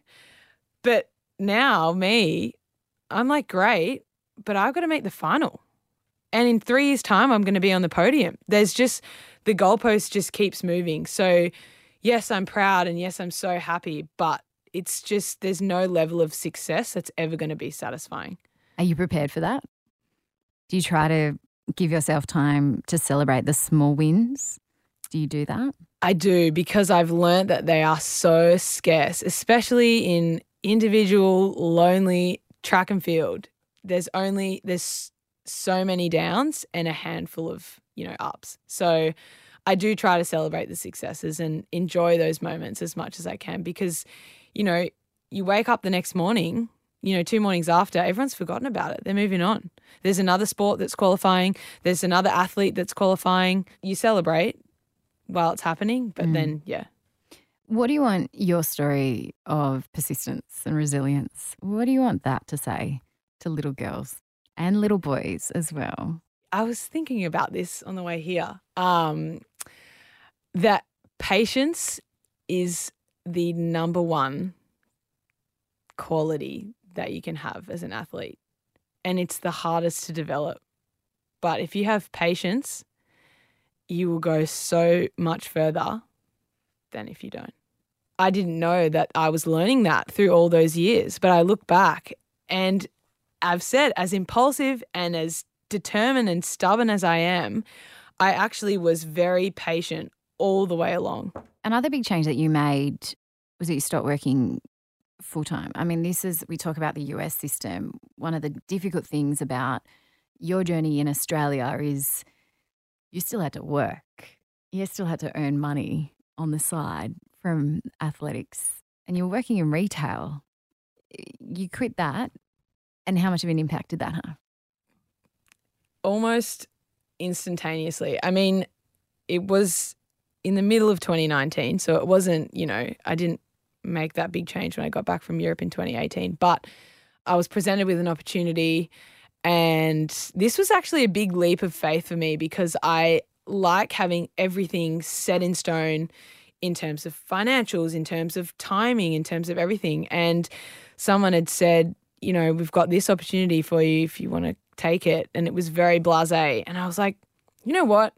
But now, me, I'm like, great, but I've got to make the final. And in three years' time, I'm going to be on the podium. There's just the goalpost just keeps moving. So, yes, I'm proud and yes, I'm so happy, but it's just there's no level of success that's ever going to be satisfying. Are you prepared for that? Do you try to give yourself time to celebrate the small wins? Do you do that? I do because I've learned that they are so scarce, especially in individual, lonely track and field. There's only there's so many downs and a handful of, you know, ups. So I do try to celebrate the successes and enjoy those moments as much as I can because, you know, you wake up the next morning you know, two mornings after, everyone's forgotten about it. They're moving on. There's another sport that's qualifying. There's another athlete that's qualifying. You celebrate while it's happening, but mm. then, yeah. What do you want your story of persistence and resilience? What do you want that to say to little girls and little boys as well? I was thinking about this on the way here. Um, that patience is the number one quality that you can have as an athlete. And it's the hardest to develop. But if you have patience, you will go so much further than if you don't. I didn't know that I was learning that through all those years, but I look back and I've said, as impulsive and as determined and stubborn as I am, I actually was very patient all the way along. Another big change that you made was that you stopped working full time. I mean, this is, we talk about the US system. One of the difficult things about your journey in Australia is you still had to work, you still had to earn money on the side from athletics, and you're working in retail. You quit that, and how much of an impact did that have? Almost instantaneously. I mean, it was in the middle of 2019, so it wasn't, you know, I didn't make that big change when I got back from Europe in 2018. But I was presented with an opportunity, and this was actually a big leap of faith for me because I like having everything set in stone in terms of financials, in terms of timing, in terms of everything. And someone had said, you know, we've got this opportunity for you if you want to take it. And it was very blase. And I was like, you know what?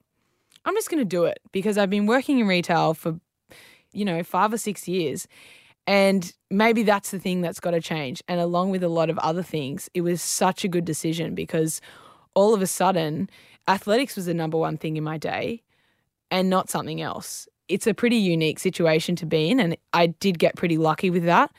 I'm just going to do it because I've been working in retail for you know, five or six years. And maybe that's the thing that's got to change. And along with a lot of other things, it was such a good decision because all of a sudden, athletics was the number one thing in my day and not something else. It's a pretty unique situation to be in. And I did get pretty lucky with that.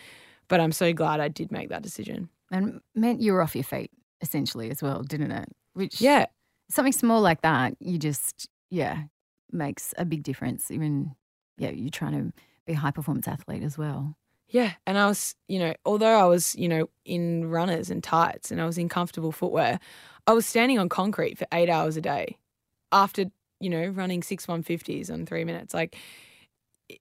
But I'm so glad I did make that decision. And meant you were off your feet, essentially, as well, didn't it? Which, yeah. Something small like that, you just, yeah, makes a big difference, even yeah, you're trying to be a high performance athlete as well. Yeah. And I was, you know, although I was, you know, in runners and tights and I was in comfortable footwear, I was standing on concrete for eight hours a day after, you know, running six 150s in three minutes. Like, it,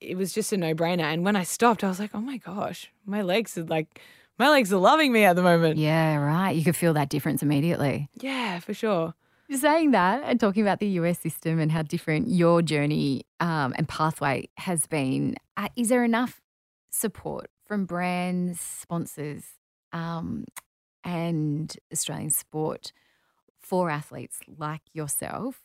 it was just a no brainer. And when I stopped, I was like, oh my gosh, my legs are like, my legs are loving me at the moment. Yeah, right. You could feel that difference immediately. Yeah, for sure saying that and talking about the US system and how different your journey um, and pathway has been, uh, is there enough support from brands, sponsors, um, and Australian sport for athletes like yourself?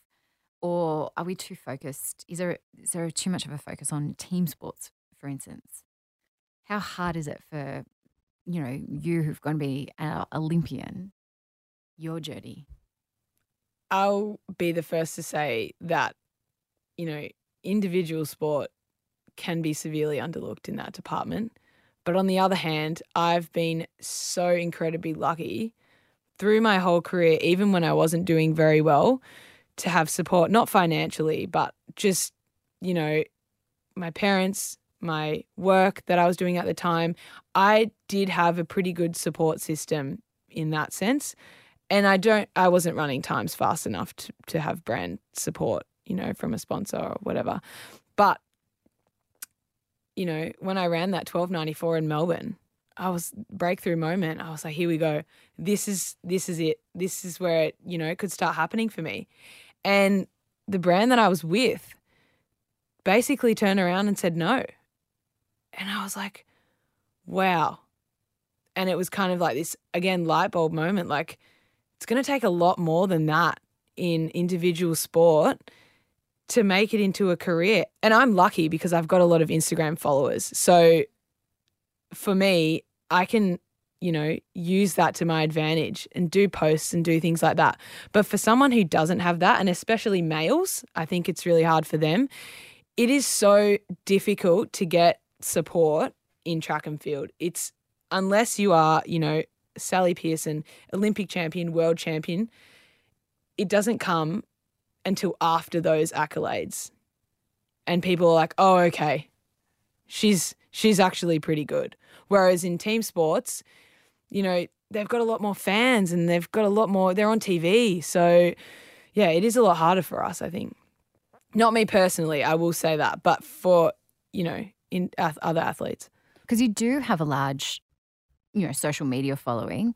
Or are we too focused? Is there, is there too much of a focus on team sports, for instance? How hard is it for, you know, you who've going to be an Olympian, your journey? I'll be the first to say that, you know, individual sport can be severely underlooked in that department. But on the other hand, I've been so incredibly lucky through my whole career, even when I wasn't doing very well, to have support, not financially, but just, you know, my parents, my work that I was doing at the time. I did have a pretty good support system in that sense and I don't I wasn't running times fast enough to, to have brand support, you know, from a sponsor or whatever. But you know, when I ran that 1294 in Melbourne, I was breakthrough moment. I was like, here we go. This is this is it. This is where it, you know, could start happening for me. And the brand that I was with basically turned around and said no. And I was like, wow. And it was kind of like this again light bulb moment like it's going to take a lot more than that in individual sport to make it into a career. And I'm lucky because I've got a lot of Instagram followers. So for me, I can, you know, use that to my advantage and do posts and do things like that. But for someone who doesn't have that, and especially males, I think it's really hard for them. It is so difficult to get support in track and field. It's unless you are, you know, Sally Pearson, Olympic champion, world champion, it doesn't come until after those accolades. And people are like, "Oh, okay. She's she's actually pretty good." Whereas in team sports, you know, they've got a lot more fans and they've got a lot more, they're on TV. So, yeah, it is a lot harder for us, I think. Not me personally, I will say that, but for, you know, in other athletes. Because you do have a large, you know, social media following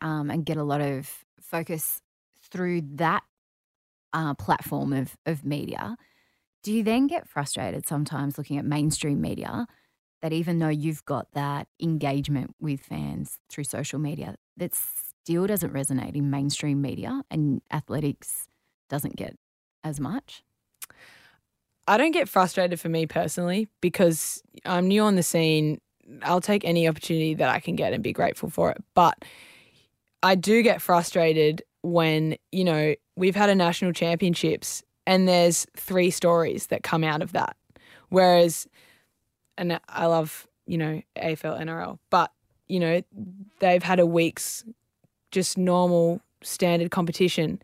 um, and get a lot of focus through that uh, platform of, of media. Do you then get frustrated sometimes looking at mainstream media that even though you've got that engagement with fans through social media, that still doesn't resonate in mainstream media and athletics doesn't get as much? I don't get frustrated for me personally because I'm new on the scene. I'll take any opportunity that I can get and be grateful for it. But I do get frustrated when, you know, we've had a national championships and there's three stories that come out of that. Whereas and I love, you know, AFL, NRL, but, you know, they've had a week's just normal standard competition.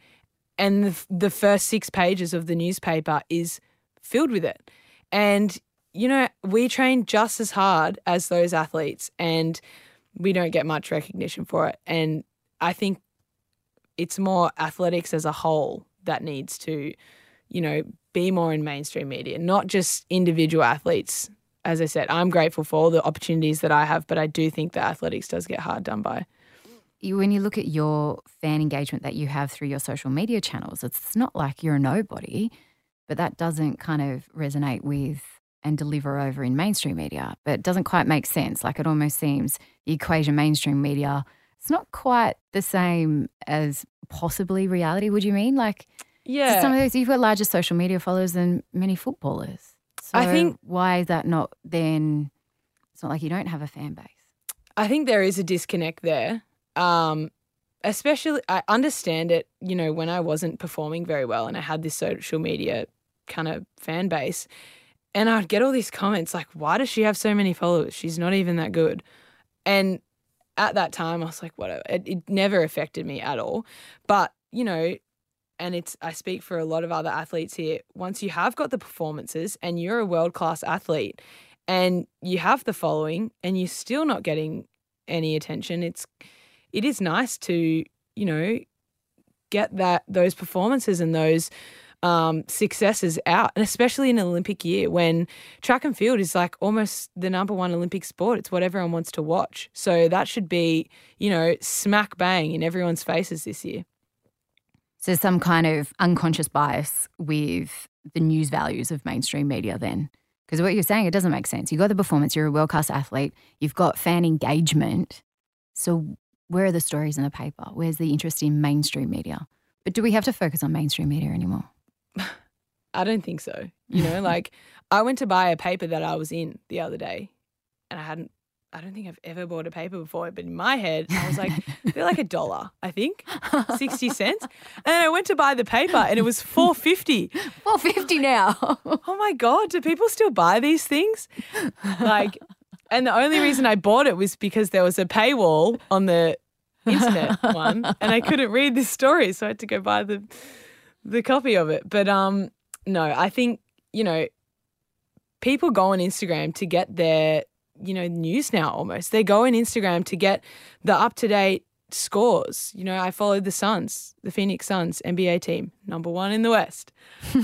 And the, the first six pages of the newspaper is filled with it. And, you know, we train just as hard as those athletes and we don't get much recognition for it. And I think it's more athletics as a whole that needs to, you know, be more in mainstream media, not just individual athletes as I said, I'm grateful for all the opportunities that I have, but I do think that athletics does get hard done by. when you look at your fan engagement that you have through your social media channels, it's not like you're a nobody, but that doesn't kind of resonate with and deliver over in mainstream media. But it doesn't quite make sense. Like it almost seems the equation mainstream media, it's not quite the same as possibly reality. Would you mean? Like, yeah. Some of those, you've got larger social media followers than many footballers. So I think why is that not then? It's not like you don't have a fan base. I think there is a disconnect there. Um, especially, I understand it. You know, when I wasn't performing very well and I had this social media kind of fan base, and I'd get all these comments like, "Why does she have so many followers? She's not even that good." And at that time, I was like, "Whatever." It, it never affected me at all. But you know, and it's I speak for a lot of other athletes here. Once you have got the performances and you're a world class athlete and you have the following and you're still not getting any attention, it's it is nice to, you know, get that those performances and those um, successes out, and especially in an Olympic year when track and field is like almost the number one Olympic sport. It's what everyone wants to watch. So that should be, you know, smack bang in everyone's faces this year. So some kind of unconscious bias with the news values of mainstream media then. Because what you're saying, it doesn't make sense. You've got the performance, you're a world class athlete, you've got fan engagement. So where are the stories in the paper? Where's the interest in mainstream media? But do we have to focus on mainstream media anymore? I don't think so. You know, like I went to buy a paper that I was in the other day and I hadn't I don't think I've ever bought a paper before, but in my head, I was like, they're like a dollar, I think, 60 cents. And I went to buy the paper and it was 450. 450 now. oh my God, do people still buy these things? Like, and the only reason I bought it was because there was a paywall on the internet one and I couldn't read this story. So I had to go buy the, the copy of it. But um, no, I think, you know, people go on Instagram to get their you know, news now almost. They go on Instagram to get the up to date scores. You know, I followed the Suns, the Phoenix Suns NBA team, number one in the West.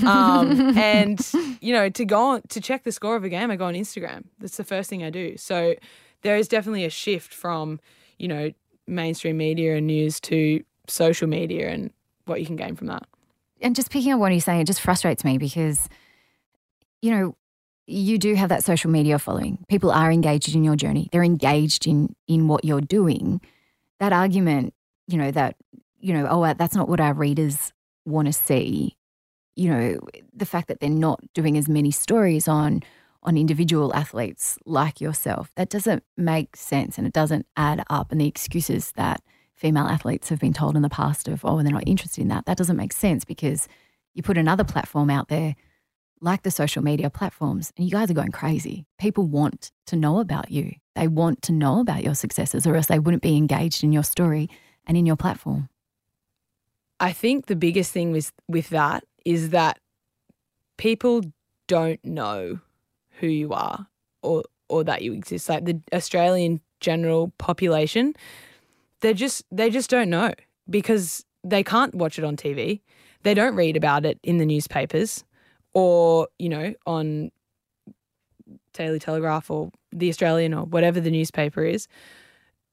Um, and, you know, to go on to check the score of a game, I go on Instagram. That's the first thing I do. So there is definitely a shift from, you know, mainstream media and news to social media and what you can gain from that. And just picking up what you're saying, it just frustrates me because, you know, you do have that social media following. People are engaged in your journey. They're engaged in in what you're doing. That argument, you know, that you know, oh, that's not what our readers want to see. You know, the fact that they're not doing as many stories on on individual athletes like yourself, that doesn't make sense and it doesn't add up. And the excuses that female athletes have been told in the past of, oh, they're not interested in that, that doesn't make sense because you put another platform out there like the social media platforms, and you guys are going crazy. People want to know about you. They want to know about your successes, or else they wouldn't be engaged in your story and in your platform. I think the biggest thing with with that is that people don't know who you are or or that you exist. Like the Australian general population, they just they just don't know because they can't watch it on TV. They don't read about it in the newspapers or you know on Daily Telegraph or the Australian or whatever the newspaper is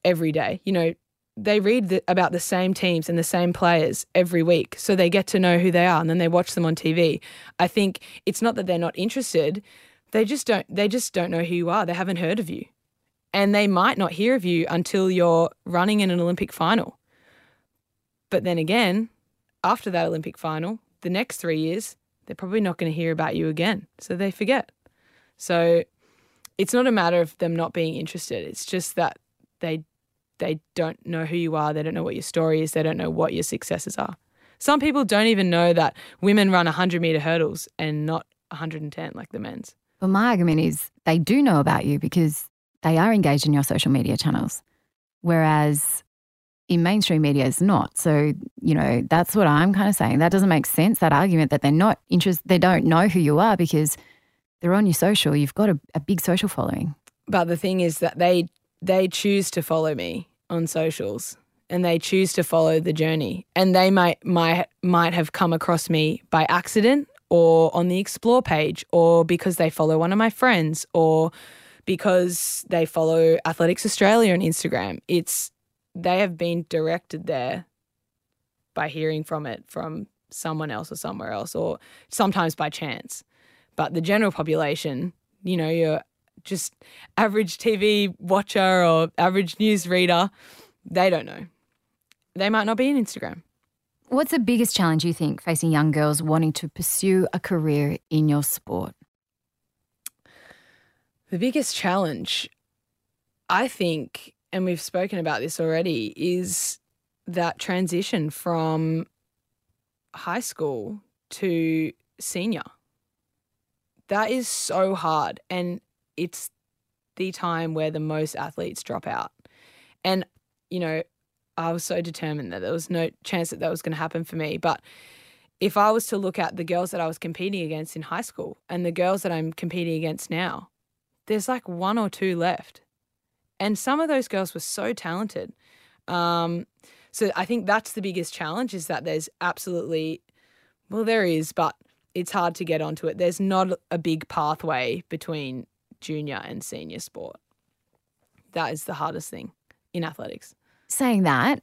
every day. You know, they read the, about the same teams and the same players every week, so they get to know who they are, and then they watch them on TV. I think it's not that they're not interested; they just don't. They just don't know who you are. They haven't heard of you, and they might not hear of you until you're running in an Olympic final. But then again, after that Olympic final, the next three years, they're probably not going to hear about you again. So they forget. So it's not a matter of them not being interested. It's just that they they don't know who you are. They don't know what your story is. They don't know what your successes are. Some people don't even know that women run 100 meter hurdles and not 110 like the men's. But my argument is they do know about you because they are engaged in your social media channels. Whereas in mainstream media is not. So, you know, that's what I'm kind of saying. That doesn't make sense, that argument that they're not interested, they don't know who you are because they're on your social. You've got a, a big social following. But the thing is that they they choose to follow me on socials and they choose to follow the journey. And they might might might have come across me by accident or on the explore page or because they follow one of my friends or because they follow Athletics Australia on Instagram. It's they have been directed there by hearing from it from someone else or somewhere else, or sometimes by chance. But the general population, you know, your just average TV watcher or average news reader, they don't know. They might not be in Instagram. What's the biggest challenge you think facing young girls wanting to pursue a career in your sport? The biggest challenge, I think, and we've spoken about this already, is that transition from high school to senior. That is so hard. And it's the time where the most athletes drop out. And, you know, I was so determined that there was no chance that that was going to happen for me. But if I was to look at the girls that I was competing against in high school and the girls that I'm competing against now, there's like one or two left. And some of those girls were so talented. Um, so I think that's the biggest challenge is that there's absolutely, well, there is, but it's hard to get onto it. There's not a big pathway between junior and senior sport. That is the hardest thing in athletics. Saying that,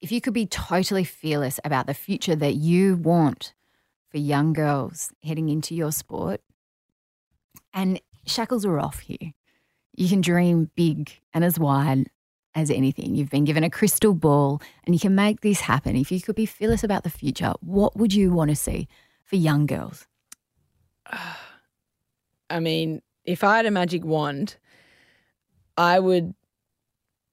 if you could be totally fearless about the future that you want for young girls heading into your sport, and shackles are off here. You can dream big and as wide as anything. You've been given a crystal ball and you can make this happen. If you could be fearless about the future, what would you want to see for young girls? I mean, if I had a magic wand, I would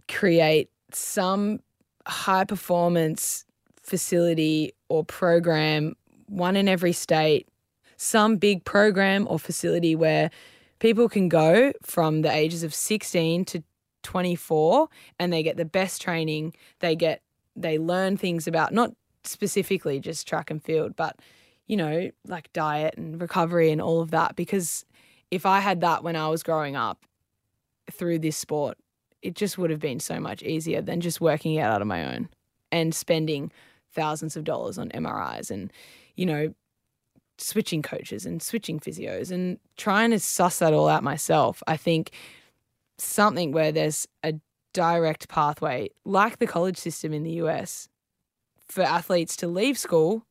create some high performance facility or program, one in every state, some big program or facility where people can go from the ages of 16 to 24 and they get the best training. They get they learn things about not specifically just track and field but you know like diet and recovery and all of that. Because if i had that when i was growing up through this sport it just would have been so much easier than just working it out on my own and spending thousands of dollars on mris and you know switching coaches and switching physios and trying to suss that all out myself. I think something where there's a direct pathway, like the college system in the US, for athletes to leave school.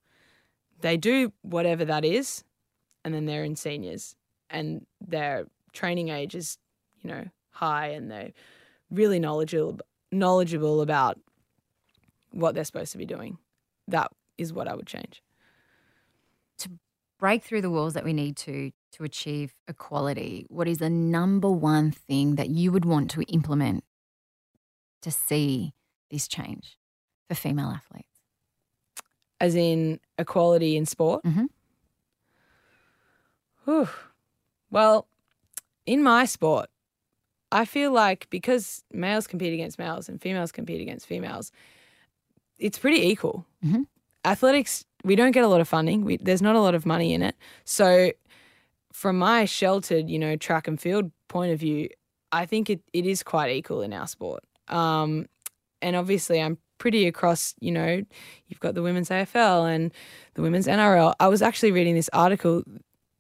They do whatever that is, and then they're in seniors, and their training age is, you know, high, and they're really knowledgeable knowledgeable about what they're supposed to be doing. That is what I would change. Break through the walls that we need to to achieve equality, what is the number one thing that you would want to implement to see this change for female athletes? As in equality in sport? Mm-hmm. Whew. Well, in my sport, I feel like because males compete against males and females compete against females, it's pretty equal. Mhm. Athletics, we don't get a lot of funding. We, there's not a lot of money in it. So, from my sheltered, you know, track and field point of view, I think it, it is quite equal in our sport. Um, and obviously, I'm pretty across, you know, you've got the women's AFL and the women's NRL. I was actually reading this article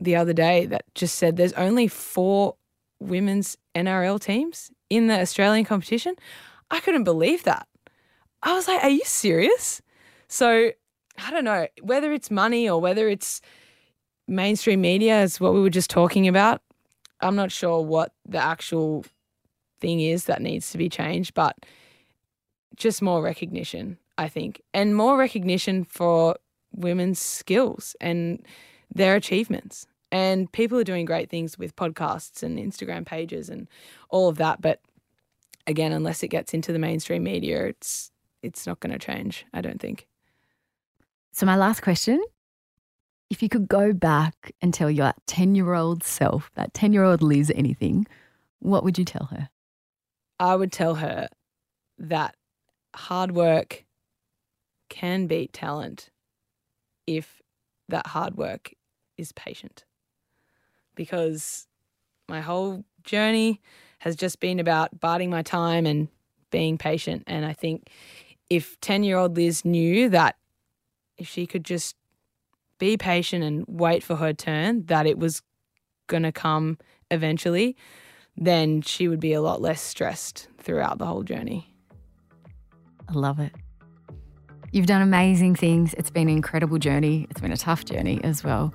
the other day that just said there's only four women's NRL teams in the Australian competition. I couldn't believe that. I was like, are you serious? So I don't know whether it's money or whether it's mainstream media, is what we were just talking about. I'm not sure what the actual thing is that needs to be changed, but just more recognition, I think, and more recognition for women's skills and their achievements. And people are doing great things with podcasts and Instagram pages and all of that. But again, unless it gets into the mainstream media, it's it's not going to change. I don't think. So, my last question if you could go back and tell your 10 year old self, that 10 year old Liz, anything, what would you tell her? I would tell her that hard work can beat talent if that hard work is patient. Because my whole journey has just been about biding my time and being patient. And I think if 10 year old Liz knew that if she could just be patient and wait for her turn, that it was going to come eventually, then she would be a lot less stressed throughout the whole journey. I love it. You've done amazing things. It's been an incredible journey. It's been a tough journey as well.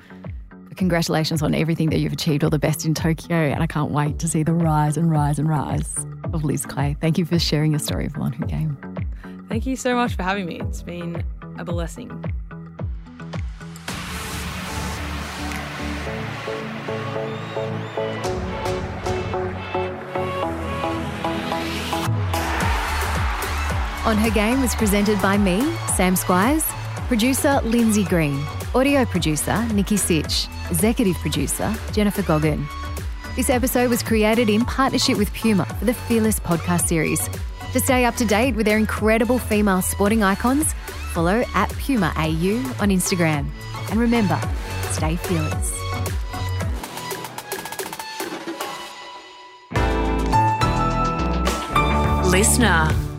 But congratulations on everything that you've achieved. All the best in Tokyo. And I can't wait to see the rise and rise and rise of Liz Clay. Thank you for sharing your story of On Her Game. Thank you so much for having me. It's been a blessing. On Her Game was presented by me, Sam Squiers, producer Lindsay Green, audio producer Nikki Sitch, executive producer Jennifer Goggin. This episode was created in partnership with Puma for the Fearless podcast series. To stay up to date with their incredible female sporting icons, follow at Puma AU on Instagram. And remember, stay fearless. Listener.